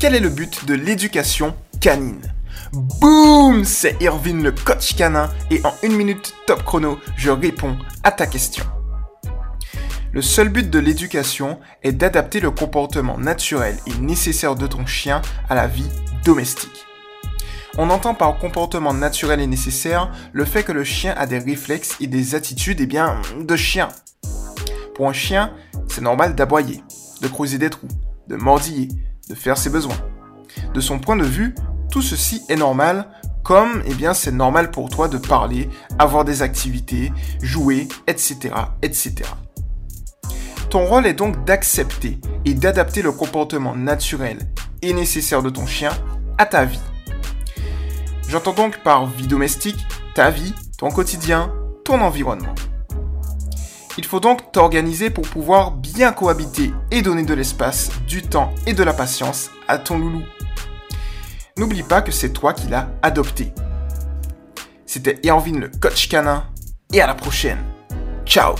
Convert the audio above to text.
quel est le but de l'éducation canine Boum C'est Irvine le coach canin et en une minute top chrono, je réponds à ta question. Le seul but de l'éducation est d'adapter le comportement naturel et nécessaire de ton chien à la vie domestique. On entend par comportement naturel et nécessaire le fait que le chien a des réflexes et des attitudes eh bien, de chien. Pour un chien, c'est normal d'aboyer, de creuser des trous, de mordiller, de faire ses besoins. De son point de vue, tout ceci est normal, comme eh bien c'est normal pour toi de parler, avoir des activités, jouer, etc., etc. Ton rôle est donc d'accepter et d'adapter le comportement naturel et nécessaire de ton chien à ta vie. J'entends donc par vie domestique ta vie, ton quotidien, ton environnement. Il faut donc t'organiser pour pouvoir bien cohabiter et donner de l'espace, du temps et de la patience à ton loulou. N'oublie pas que c'est toi qui l'as adopté. C'était Erwin le coach canin et à la prochaine. Ciao